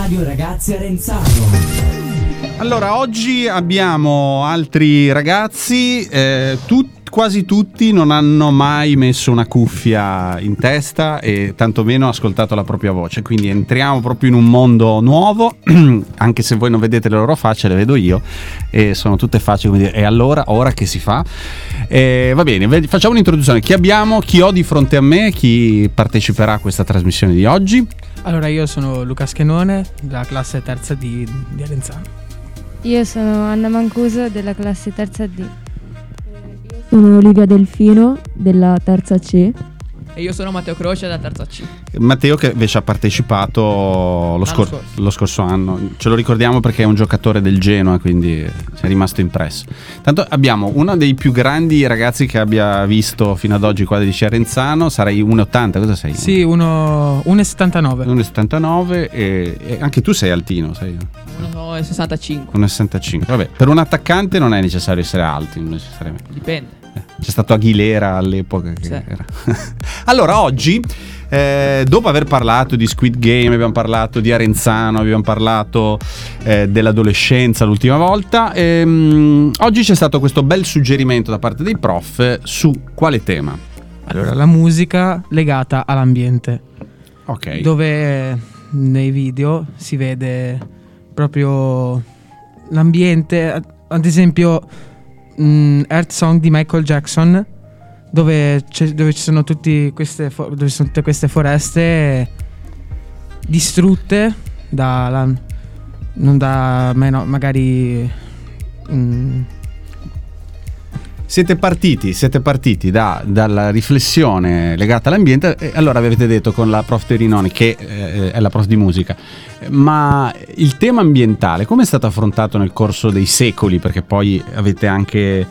Radio Ragazzi Arenzano. Allora, oggi abbiamo altri ragazzi, eh, tutti quasi tutti non hanno mai messo una cuffia in testa e tantomeno ascoltato la propria voce, quindi entriamo proprio in un mondo nuovo, anche se voi non vedete le loro facce, le vedo io e sono tutte facce dire, e allora, ora che si fa? Eh, va bene, facciamo un'introduzione, chi abbiamo, chi ho di fronte a me, chi parteciperà a questa trasmissione di oggi? Allora, io sono Luca Schenone, della classe terza di, di Arenzano. Io sono Anna Mancuso della classe terza D. Sono Olivia Delfino della terza C. E io sono Matteo Croce da terza C. Matteo che invece ha partecipato lo, scor- scorso. lo, scorso anno. Ce lo ricordiamo perché è un giocatore del Genoa, quindi è rimasto impresso. Tanto abbiamo uno dei più grandi ragazzi che abbia visto fino ad oggi qua di Cerenzano. Sarai 1,80, cosa sei? Sì, 1,79. 1,79 e, e, anche tu sei altino, sai? 1,65. 1,65. Vabbè, per un attaccante non è necessario essere alti, necessariamente. Dipende. C'è stato Aguilera all'epoca. Sì. allora, oggi, eh, dopo aver parlato di Squid Game, abbiamo parlato di Arenzano, abbiamo parlato eh, dell'adolescenza l'ultima volta, ehm, oggi c'è stato questo bel suggerimento da parte dei prof su quale tema? Allora, la musica legata all'ambiente. Ok. Dove nei video si vede proprio l'ambiente, ad esempio mm, Earth Song di Michael Jackson, dove, dove ci sono, queste, dove sono tutte queste foreste distrutte da, la, non da magari... Mm, siete partiti, siete partiti da, dalla riflessione legata all'ambiente e allora avete detto con la prof Terinoni che eh, è la prof di musica ma il tema ambientale come è stato affrontato nel corso dei secoli perché poi avete anche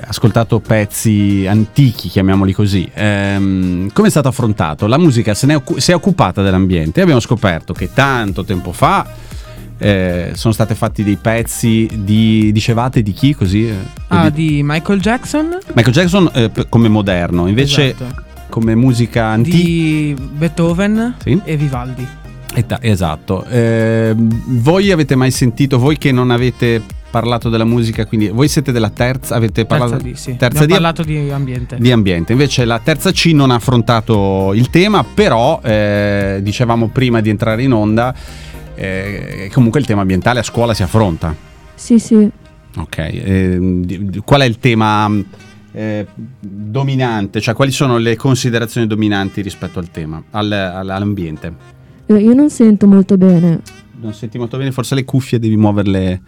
ascoltato pezzi antichi, chiamiamoli così. Ehm, come è stato affrontato? La musica se ne è, si è occupata dell'ambiente e abbiamo scoperto che tanto tempo fa eh, sono stati fatti dei pezzi di dicevate di chi così? Eh, ah, di... di Michael Jackson. Michael Jackson eh, come moderno, invece esatto. come musica antica di Beethoven sì? e Vivaldi. Esatto. Eh, voi avete mai sentito, voi che non avete parlato della musica, quindi voi siete della terza, avete parlato terza D, sì. terza D, parlato di ambiente. Di ambiente. Invece la terza C non ha affrontato il tema, però eh, dicevamo prima di entrare in onda, eh, comunque il tema ambientale a scuola si affronta. Sì, sì. Ok, eh, qual è il tema eh, dominante, cioè quali sono le considerazioni dominanti rispetto al tema, al, all'ambiente? Io non sento molto bene. Non senti molto bene, forse le cuffie devi muoverle.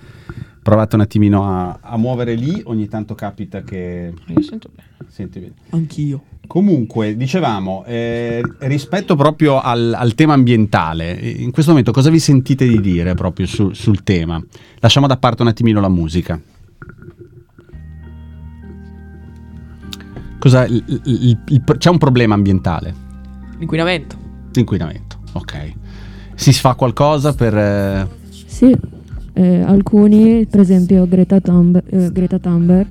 Provate un attimino a, a muovere lì, ogni tanto capita che... Io sento bene. Senti bene. Anch'io. Comunque, dicevamo, eh, rispetto proprio al, al, tema ambientale, in questo momento cosa vi sentite di dire proprio su, sul tema? Lasciamo da parte un attimino la musica. Cosa, il, il, il, c'è un problema ambientale? L'inquinamento. L'inquinamento. Ok. Si fa qualcosa per... Eh... Sì, eh, alcuni, per esempio Greta, Thunber, eh, Greta Thunberg,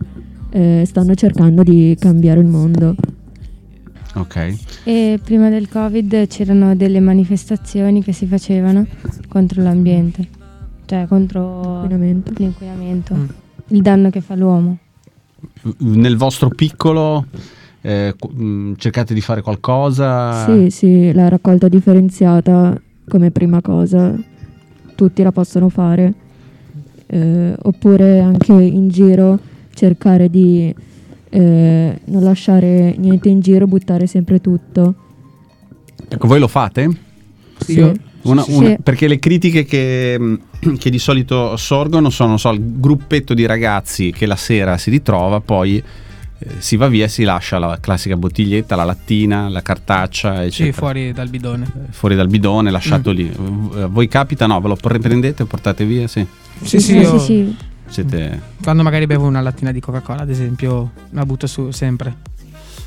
eh, stanno cercando di cambiare il mondo. Ok. E prima del Covid c'erano delle manifestazioni che si facevano contro l'ambiente, cioè contro l'inquinamento, l'inquinamento mm. il danno che fa l'uomo. Nel vostro piccolo eh, mm, cercate di fare qualcosa? Sì, sì, la raccolta differenziata come prima cosa, tutti la possono fare, eh, oppure anche in giro cercare di eh, non lasciare niente in giro, buttare sempre tutto. Ecco, voi lo fate? Sì. Una, una, sì. Perché le critiche che, mm, che, di solito sorgono sono so, il gruppetto di ragazzi che la sera si ritrova, poi eh, si va via e si lascia la classica bottiglietta, la lattina, la cartaccia, eccetera. Sì, fuori dal bidone. Eh, fuori dal bidone, lasciato mm. lì. A voi capita? No, ve lo prendete e portate via? Sì. Sì, sì, io... sì, sì. Siete... Quando magari bevo una lattina di Coca-Cola, ad esempio, la butto su sempre.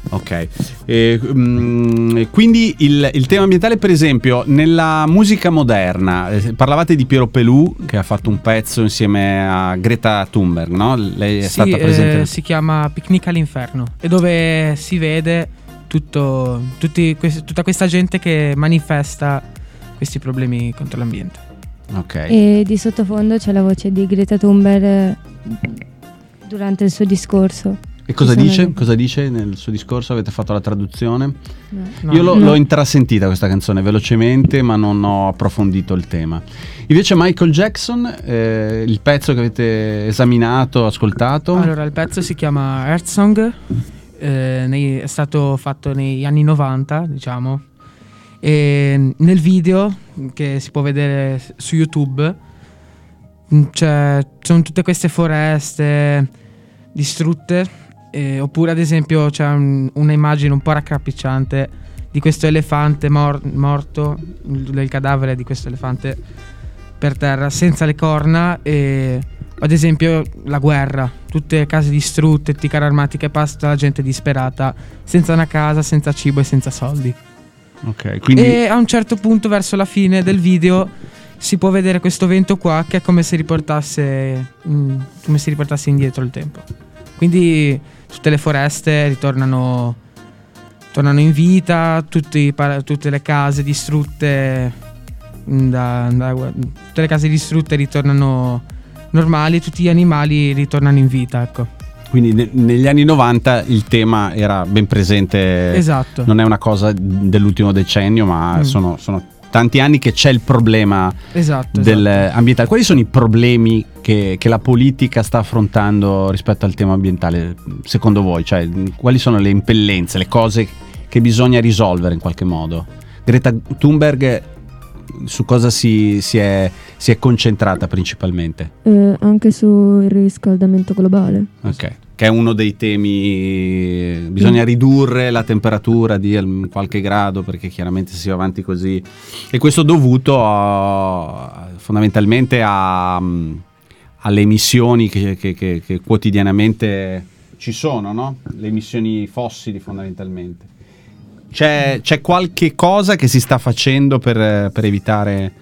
Ok, e, um, quindi il, il, tema ambientale, per esempio, nella musica moderna, eh, parlavate di Piero Pelù che ha fatto un pezzo insieme a Greta Thunberg, no? Lei è sì, stata presente. Eh, si chiama Picnic all'inferno e dove si vede tutto, tutti, tutta questa gente che manifesta questi problemi contro l'ambiente. Ok. E di sottofondo c'è la voce di Greta Thunberg eh, durante il suo discorso. E cosa dice? le- Cosa dice nel suo discorso? Avete fatto la traduzione? No. Io l'ho, No. l'ho intrasentita questa canzone velocemente, ma non ho approfondito il tema. Invece Michael Jackson, eh, il pezzo che avete esaminato, ascoltato, Allora, il pezzo si chiama Earth Song, eh, nei- è stato fatto negli anni 90, diciamo. E nel video che si può vedere su YouTube mh, c'è, sono tutte queste foreste distrutte. eh, oppure, ad esempio, c'è un- una immagine un po' raccapricciante di questo elefante mor- morto, del cadavere di questo elefante per terra senza le corna e ad esempio la guerra, tutte case distrutte, tutti i carri armati che passano, la gente disperata, senza una casa, senza cibo e senza soldi. Ok, quindi E a un certo punto verso la fine del video si può vedere questo vento qua che è come se riportasse come se riportasse indietro il tempo. Quindi tutte le foreste ritornano tornano in vita, tutti tutte le case distrutte mm, da- da- tutte le case distrutte ritornano normali, tutti gli animali ritornano in vita, ecco. Quindi ne- negli anni 90 il tema era ben presente, esatto. non è una cosa dell'ultimo decennio, ma Mm. sono, sono tanti anni che c'è il problema Esatto, del esatto. ambientale. Quali sono i problemi che, che la politica sta affrontando rispetto al tema ambientale, secondo voi? Cioè, quali sono le impellenze, le cose che bisogna risolvere in qualche modo? Greta Thunberg su cosa si, si è, si è concentrata principalmente? Eh, anche sul riscaldamento globale. Ok. Che è uno dei temi. Bisogna ridurre la temperatura di al- qualche grado perché chiaramente si va avanti così. E questo dovuto a- fondamentalmente a, mm, alle emissioni che, che- che- che quotidianamente ci sono, no? Le emissioni fossili fondamentalmente. C'è, c'è qualche cosa che si sta facendo per, per evitare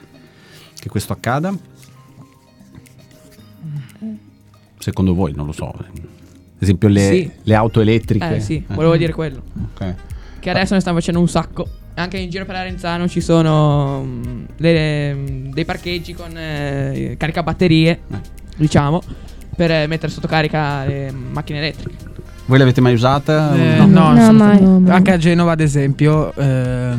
che questo accada? Secondo voi, non lo so. Ad esempio le, Sì. le auto elettriche. Eh sì, Eh, volevo dire quello. ok. Che adesso ne stanno facendo un sacco. Anche in giro per Arenzano ci sono mm, le- dei parcheggi con eh, caricabatterie, Eh. diciamo, per eh, mettere sotto carica le macchine elettriche. Voi l'avete mai usata? Eh, No. no, No, mai. No, mai. Anche a Genova, ad esempio, eh,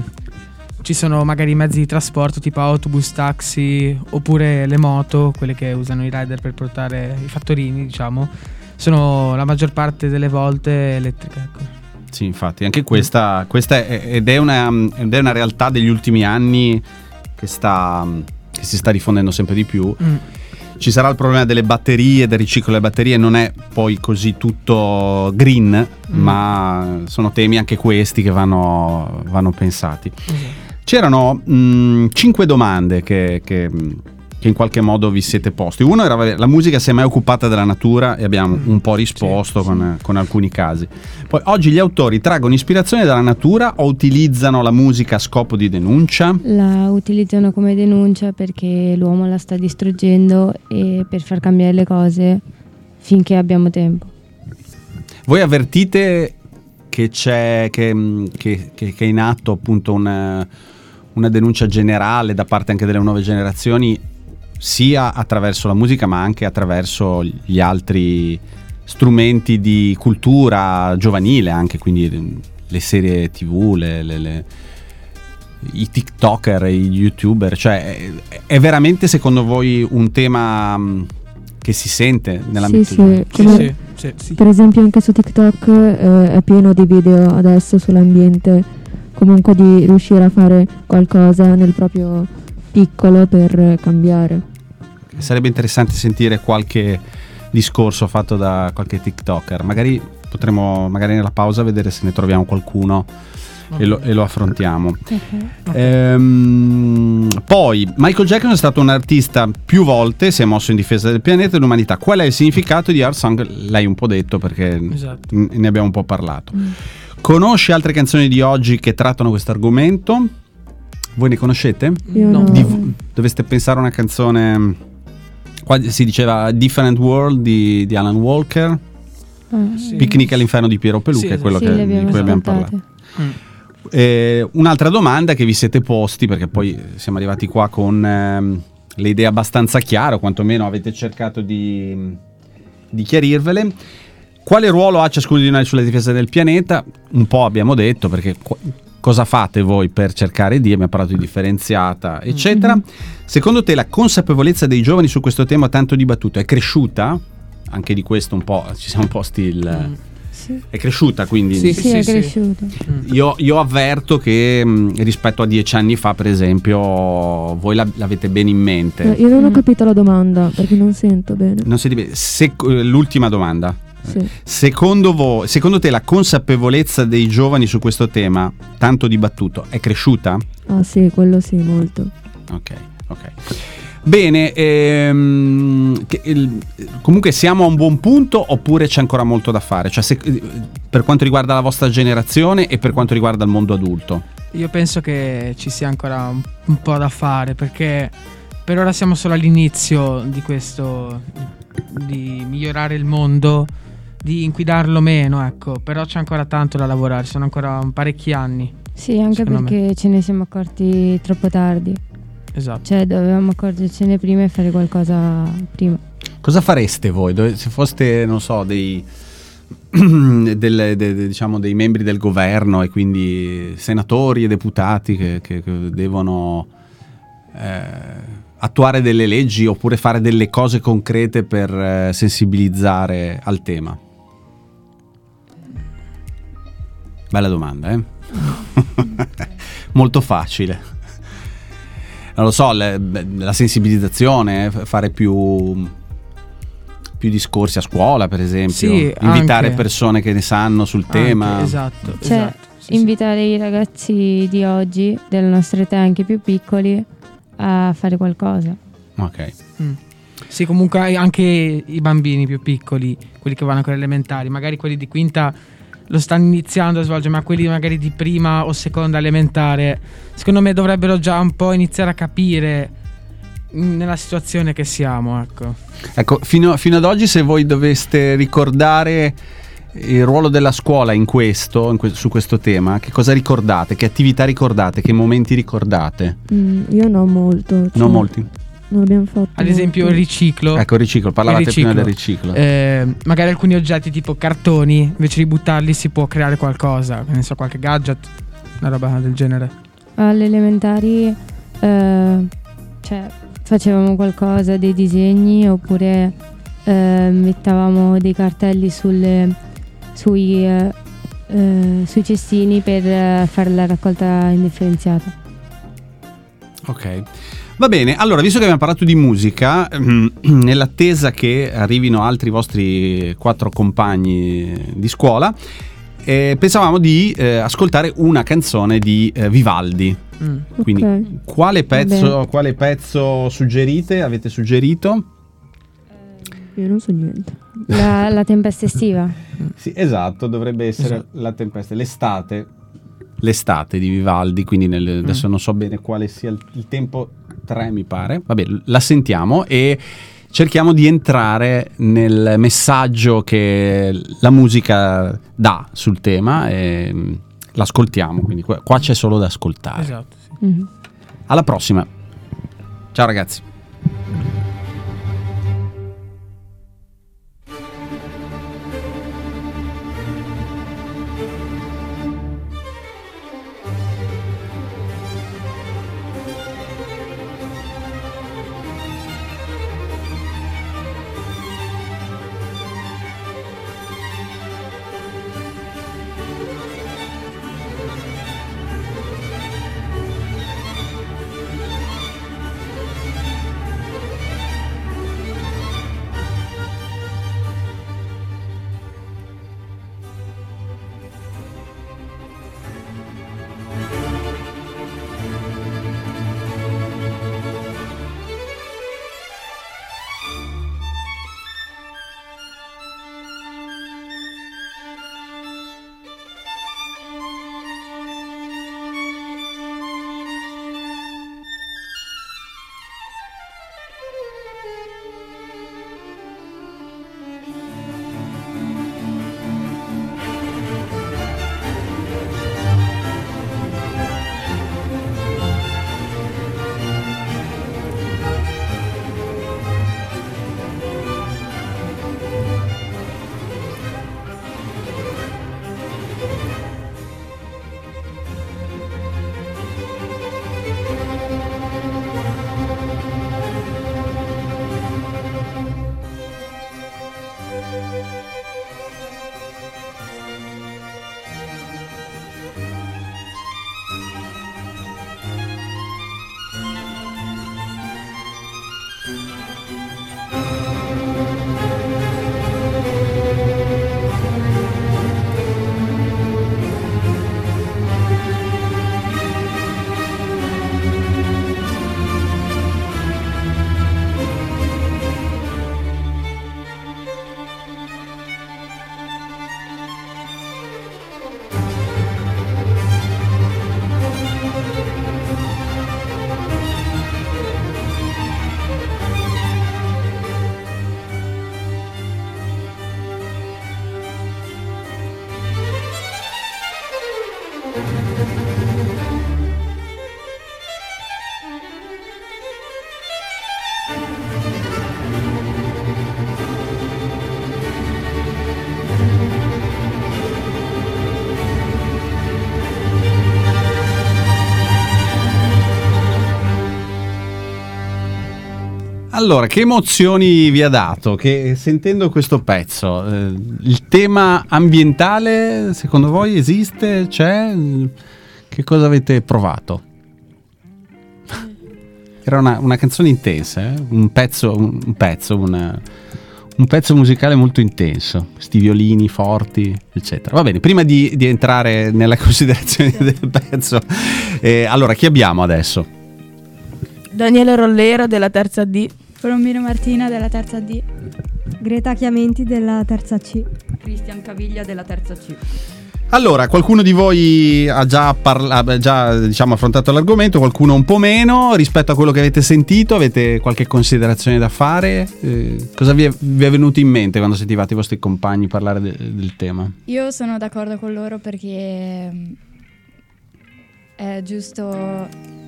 ci sono magari mezzi di trasporto tipo autobus, taxi oppure le moto, quelle che usano i rider per portare i fattorini, diciamo. Sono la maggior parte delle volte elettriche. Ecco. Sì, infatti, anche questa, questa è, ed, è una, ed è una realtà degli ultimi anni che, sta, che si sta diffondendo sempre di più. Mm. Ci sarà il problema delle batterie, del riciclo delle batterie, non è poi così tutto green, ma sono temi anche questi che vanno, vanno pensati. C'erano mh, cinque domande che, che, che in qualche modo vi siete posti. Uno era vabbè, la musica si è mai occupata della natura e abbiamo Mm, un po' risposto sì, con, con alcuni casi. Poi oggi gli autori traggono ispirazione dalla natura o utilizzano la musica a scopo di denuncia? La utilizzano come denuncia perché l'uomo la sta distruggendo e per far cambiare le cose finché abbiamo tempo. Voi avvertite che c'è che, che- che- che è in atto appunto una, una denuncia generale da parte anche delle nuove generazioni, sia attraverso la musica ma anche attraverso gli altri strumenti di cultura giovanile, anche quindi mh, le serie tv, le- le- le- i TikToker, i YouTuber, cioè è, è veramente secondo voi un tema mh, che si sente nell'ambito Sì? Sì, come- sì, sì. Per esempio anche su TikTok eh, è pieno di video adesso sull'ambiente, comunque di riuscire a fare qualcosa nel proprio piccolo per cambiare. Sarebbe interessante sentire qualche discorso fatto da qualche TikToker. Magari potremo, magari nella pausa, vedere se ne troviamo qualcuno e, lo, e lo affrontiamo. Ehm, poi, Michael Jackson è stato un artista più volte, si è mosso in difesa del pianeta e dell'umanità. Qual è il significato di Art Song? L'hai un po' detto perché Esatto. ne abbiamo un po' parlato. Conosci altre canzoni di oggi che trattano questo argomento? Voi ne conoscete? Io No. no. Di- dovreste pensare a una canzone. Qua si diceva Different World di, di Alan Walker, Ah, Sì. Picnic all'inferno di Piero Pelù, Sì, che è quello sì, che- di abbiamo cui abbiamo ascoltate. parlato. Mm. Eh, un'altra domanda che vi siete posti, perché poi siamo arrivati qua con ehm, le idee abbastanza chiare, o quantomeno avete cercato di, di chiarirvele. Quale ruolo ha ciascuno di noi sulla difesa del pianeta? Un po' abbiamo detto, perché cosa fate voi per cercare di, abbiamo parlato di differenziata, eccetera. Secondo te la consapevolezza dei giovani su questo tema tanto dibattuto è cresciuta? Anche di questo un po' ci siamo posti il... Sì, È cresciuta quindi? Sì, sì, è cresciuto. Io, io avverto che mh, rispetto a dieci anni fa, per esempio, voi la- l'avete bene in Eh, mente. Io non ho Mm. capito la domanda perché non sento bene. Non senti bene. Se- l'ultima domanda. Sì. Secondo, voi, secondo te la consapevolezza dei giovani su questo tema, tanto dibattuto, è cresciuta? Ah sì, quello sì, molto. Ok, ok. Bene, ehm, che il- comunque siamo a un buon punto oppure c'è ancora molto da fare? Cioè, se- per quanto riguarda la vostra generazione e per quanto riguarda il mondo adulto? Io penso che ci sia ancora un, un po' da fare perché per ora siamo solo all'inizio di questo, di migliorare il mondo, di inquidarlo meno, ecco, però c'è ancora tanto da lavorare, sono ancora parecchi anni. Sì, anche Secondo me. perché ce ne siamo accorti troppo tardi. Esatto. Cioè, dovevamo accorgercene prima e fare qualcosa prima. Cosa fareste voi Dove- se foste, non so, dei, delle- de- de- diciamo, dei membri del governo e quindi senatori e deputati che, che- che devono eh, attuare delle leggi oppure fare delle cose concrete per eh, sensibilizzare al tema? Bella domanda, eh? Molto facile. Non lo so, le- la sensibilizzazione, f- fare più, più discorsi a scuola, per esempio. Sì, Invitare anche. persone che ne sanno sul Anche, tema. esatto, Cioè, esatto. sì, sì. Invitare i ragazzi di oggi, della nostra età anche più piccoli, a fare qualcosa. Ok. Mm. Sì, comunque anche i bambini più piccoli, quelli che vanno con le elementari, magari quelli di quinta lo stanno iniziando a svolgere, ma quelli magari di prima o seconda elementare, secondo me dovrebbero già un po' iniziare a capire nella situazione che siamo, ecco. Ecco, fino, fino ad oggi se voi doveste ricordare il ruolo della scuola in questo, in que- su questo tema, che cosa ricordate? Che attività ricordate? Che momenti ricordate? Mm, io no molto. cioè, Non molti. Non abbiamo fatto. Ad esempio il riciclo. Ecco, riciclo, parlavate Il riciclo. prima del riciclo. Eh, magari alcuni oggetti tipo cartoni, invece di buttarli si può creare qualcosa, ne so, qualche gadget, una roba del genere. Alle elementari, eh, cioè, facevamo qualcosa, dei disegni, oppure eh, mettavamo dei cartelli sulle, sui, eh, eh, sui cestini per eh, fare la raccolta indifferenziata. Ok. Va bene, allora, visto che abbiamo parlato di musica, ehm, nell'attesa che arrivino altri vostri quattro compagni di scuola, eh, pensavamo di eh, ascoltare una canzone di eh, Vivaldi. Mm. Quindi, Ok. quale pezzo, quale pezzo suggerite? Avete suggerito? Io non so niente. La, la tempesta estiva. Sì, esatto, dovrebbe essere Esatto. la tempesta, l'estate. L'estate di Vivaldi, quindi nel- adesso non so bene quale sia il, il tempo 3 mi pare. Vabbè, la sentiamo e cerchiamo di entrare nel messaggio che la musica dà sul tema e mm, l'ascoltiamo, quindi qua, c'è solo da ascoltare. Esatto. sì. Mhm. Alla prossima. Ciao ragazzi. Allora, che emozioni vi ha dato? Che sentendo questo pezzo, eh, il tema ambientale secondo voi esiste? C'è? Che cosa avete provato? Era una, una canzone intensa, eh? un pezzo, un, un pezzo, una- un pezzo musicale molto intenso, sti violini forti, eccetera. Va bene, prima di, di entrare nella considerazione del pezzo, eh, allora chi abbiamo adesso? Daniele Rollera della terza D. Colombino Martina della terza D. Greta Chiamenti della terza C. Cristian Caviglia della terza C. Allora, qualcuno di voi ha già, parla- ha già diciamo, affrontato l'argomento, qualcuno un po' meno rispetto a quello che avete sentito? Avete qualche considerazione da fare? Eh, cosa vi è, vi è venuto in mente quando sentivate i vostri compagni parlare de- del tema? Io sono d'accordo con loro perché mm, è giusto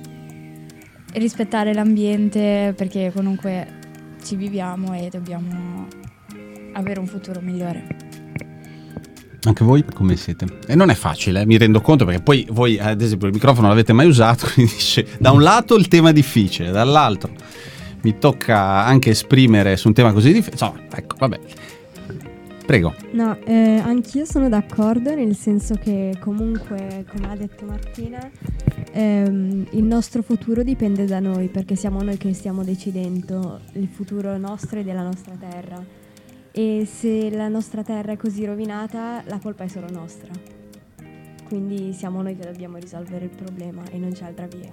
rispettare l'ambiente perché comunque ci viviamo e dobbiamo avere un futuro migliore. Anche voi come siete? E non è facile, eh, mi rendo conto perché poi voi ad esempio il microfono non l'avete mai usato, quindi dice, da un lato il tema è difficile, dall'altro mi tocca anche esprimere su un tema così difficile. Insomma, ecco, vabbè. Prego. No, eh, anch'io sono d'accordo nel senso che comunque, come ha detto Martina, ehm, il nostro futuro dipende da noi perché siamo noi che stiamo decidendo il futuro nostro e della nostra terra. E se la nostra terra è così rovinata, la colpa è solo nostra. Quindi siamo noi che dobbiamo risolvere il problema e non c'è altra via.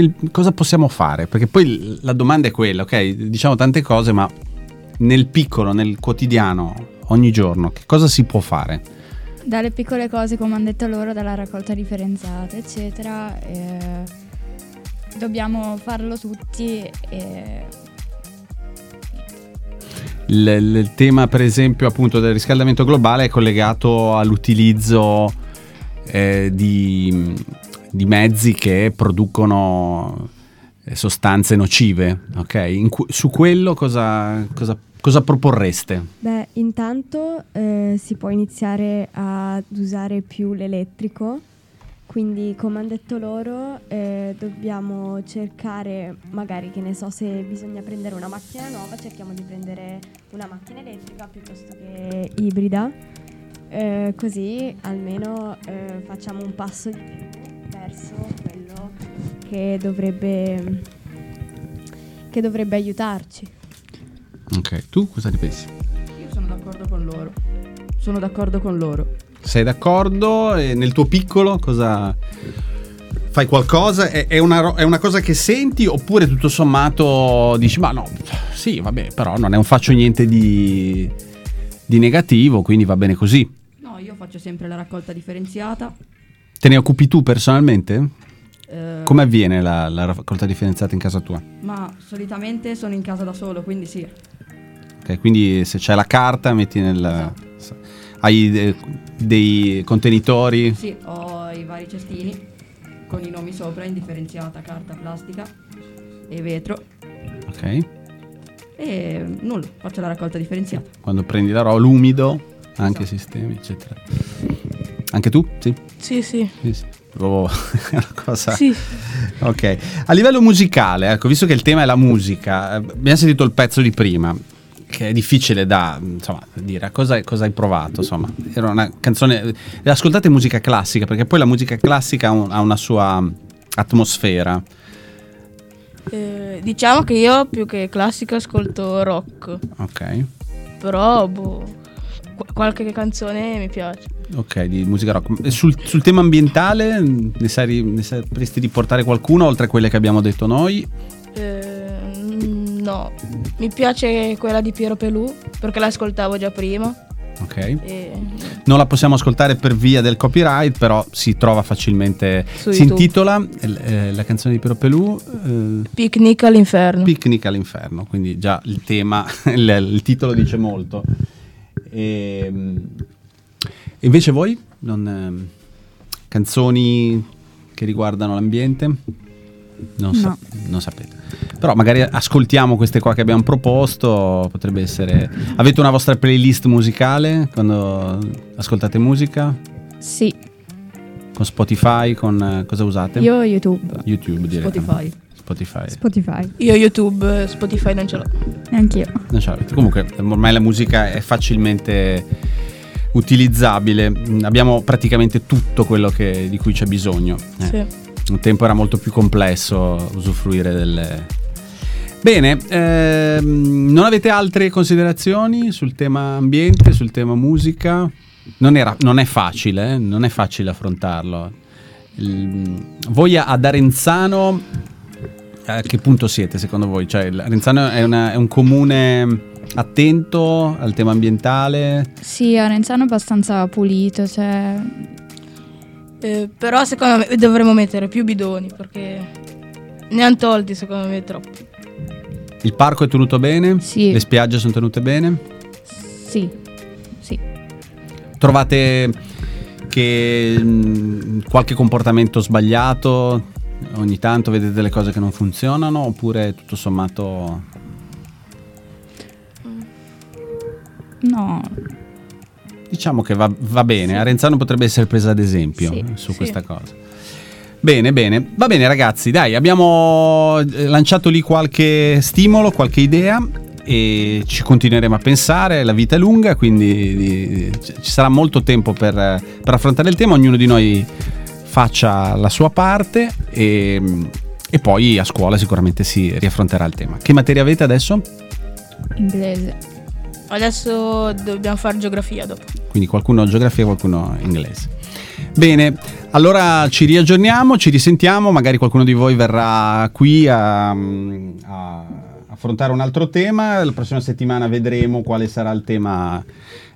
Il- cosa possiamo fare? Perché poi la domanda è quella, ok? Diciamo tante cose, ma nel piccolo, nel quotidiano, ogni giorno, che cosa si può fare? Dalle piccole cose, come hanno detto loro, dalla raccolta differenziata, eccetera, eh, dobbiamo farlo tutti e Il, il tema, per esempio, appunto del riscaldamento globale è collegato all'utilizzo eh, di, di mezzi che producono eh, sostanze nocive, ok? In cu- su quello cosa, cosa- cosa proporreste? Beh, intanto eh, si può iniziare ad usare più l'elettrico, quindi come hanno detto loro eh, dobbiamo cercare, magari che ne so, se bisogna prendere una macchina nuova, cerchiamo di prendere una macchina elettrica piuttosto che ibrida, Eh, così almeno eh, facciamo un passo di più verso quello che dovrebbe, che dovrebbe aiutarci. Ok, tu cosa ne pensi? Io sono d'accordo con loro. Sono d'accordo con loro. Sei d'accordo? E nel tuo piccolo cosa fai qualcosa? È, è una, è una cosa che senti oppure tutto sommato dici ma no, sì vabbè però non, è, non faccio niente di, di negativo quindi va bene così. No, io faccio sempre la raccolta differenziata. Te ne occupi tu personalmente? eh, Come avviene la, la raccolta differenziata in casa tua? Ma solitamente sono in casa da solo, quindi sì. Ok, quindi se c'è la carta metti nel... Hai de- dei contenitori? Sì, ho i vari cestini con i nomi sopra, indifferenziata, carta, plastica e vetro. Ok. E nulla, faccio la raccolta differenziata. Quando prendi la roba, l'umido, anche sistemi, eccetera. Anche tu? Sì. Sì, sì. Sì, sì. Una cosa. Sì. Ok. A livello musicale, ecco, visto che il tema è la musica, eh, abbiamo sentito il pezzo di prima, che è difficile da insomma, dire. Cosa, cosa hai provato? Insomma, era una canzone. Ascoltate musica classica, perché poi la musica classica ha, un- ha una sua atmosfera. Eh, diciamo che io più che classica ascolto rock, Ok. però boh, qu- qualche canzone mi piace. Ok, di musica rock. Sul, sul tema ambientale, ne, sai, ne sapresti di portare qualcuno oltre a quelle che abbiamo detto noi? Eh, no, mi piace quella di Piero Pelù perché l'ascoltavo già prima. Ok. E Non la possiamo ascoltare per via del copyright, però si trova facilmente. Su si YouTube. intitola eh, la canzone di Piero Pelù eh, Picnic all'inferno. Picnic all'inferno, quindi già il tema, il, il titolo dice molto. E, invece voi? Non, ehm, canzoni che riguardano l'ambiente? Non, sa- No. non sapete. Però magari ascoltiamo queste qua che abbiamo proposto, potrebbe essere... Avete una vostra playlist musicale quando ascoltate musica? sì, Con Spotify, con... eh, cosa usate? io YouTube. YouTube direi. Spotify. Spotify. Spotify. Io YouTube, Spotify non ce l'ho. Neanch'io. Non ce l'avete. Comunque, ormai la musica è facilmente utilizzabile. Abbiamo praticamente tutto quello che- di cui c'è bisogno. Eh. Sì. Un tempo era molto più complesso usufruire delle. Bene, ehm, non avete altre considerazioni sul tema ambiente, sul tema musica? Non, era- non è facile, eh, non è facile affrontarlo. Il- voi ad Arenzano, a che punto siete secondo voi? Cioè, Arenzano è, una- è un comune attento al tema ambientale? Sì, Arenzano è abbastanza pulito, cioè... Eh, però secondo me dovremmo mettere più bidoni perché ne hanno tolti secondo me troppi. Il parco è tenuto bene? Sì. Le spiagge sono tenute bene? Sì, sì. Trovate che mh, qualche comportamento sbagliato ogni tanto vedete delle cose che non funzionano oppure tutto sommato No, diciamo che va, va bene Arenzano potrebbe essere presa ad esempio Sì. su Sì. questa cosa bene bene va bene ragazzi dai abbiamo eh, lanciato lì qualche stimolo qualche idea e ci continueremo a pensare la vita è lunga quindi di- ci sarà molto tempo per, eh, per affrontare il tema ognuno di noi faccia la sua parte e, e poi a scuola sicuramente si riaffronterà il tema che materia avete adesso? inglese. Adesso dobbiamo fare geografia dopo. Quindi qualcuno geografia, qualcuno inglese. Bene, allora ci riaggiorniamo, ci risentiamo, magari qualcuno di voi verrà qui a, a affrontare un altro tema, la prossima settimana vedremo quale sarà il tema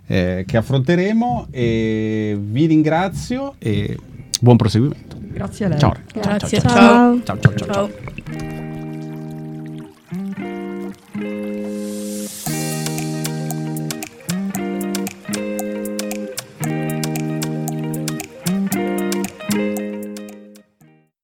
eh, che affronteremo e vi ringrazio e buon proseguimento. Grazie a lei. Ciao. Grazie, ciao. ciao. ciao, ciao, ciao. Ciao.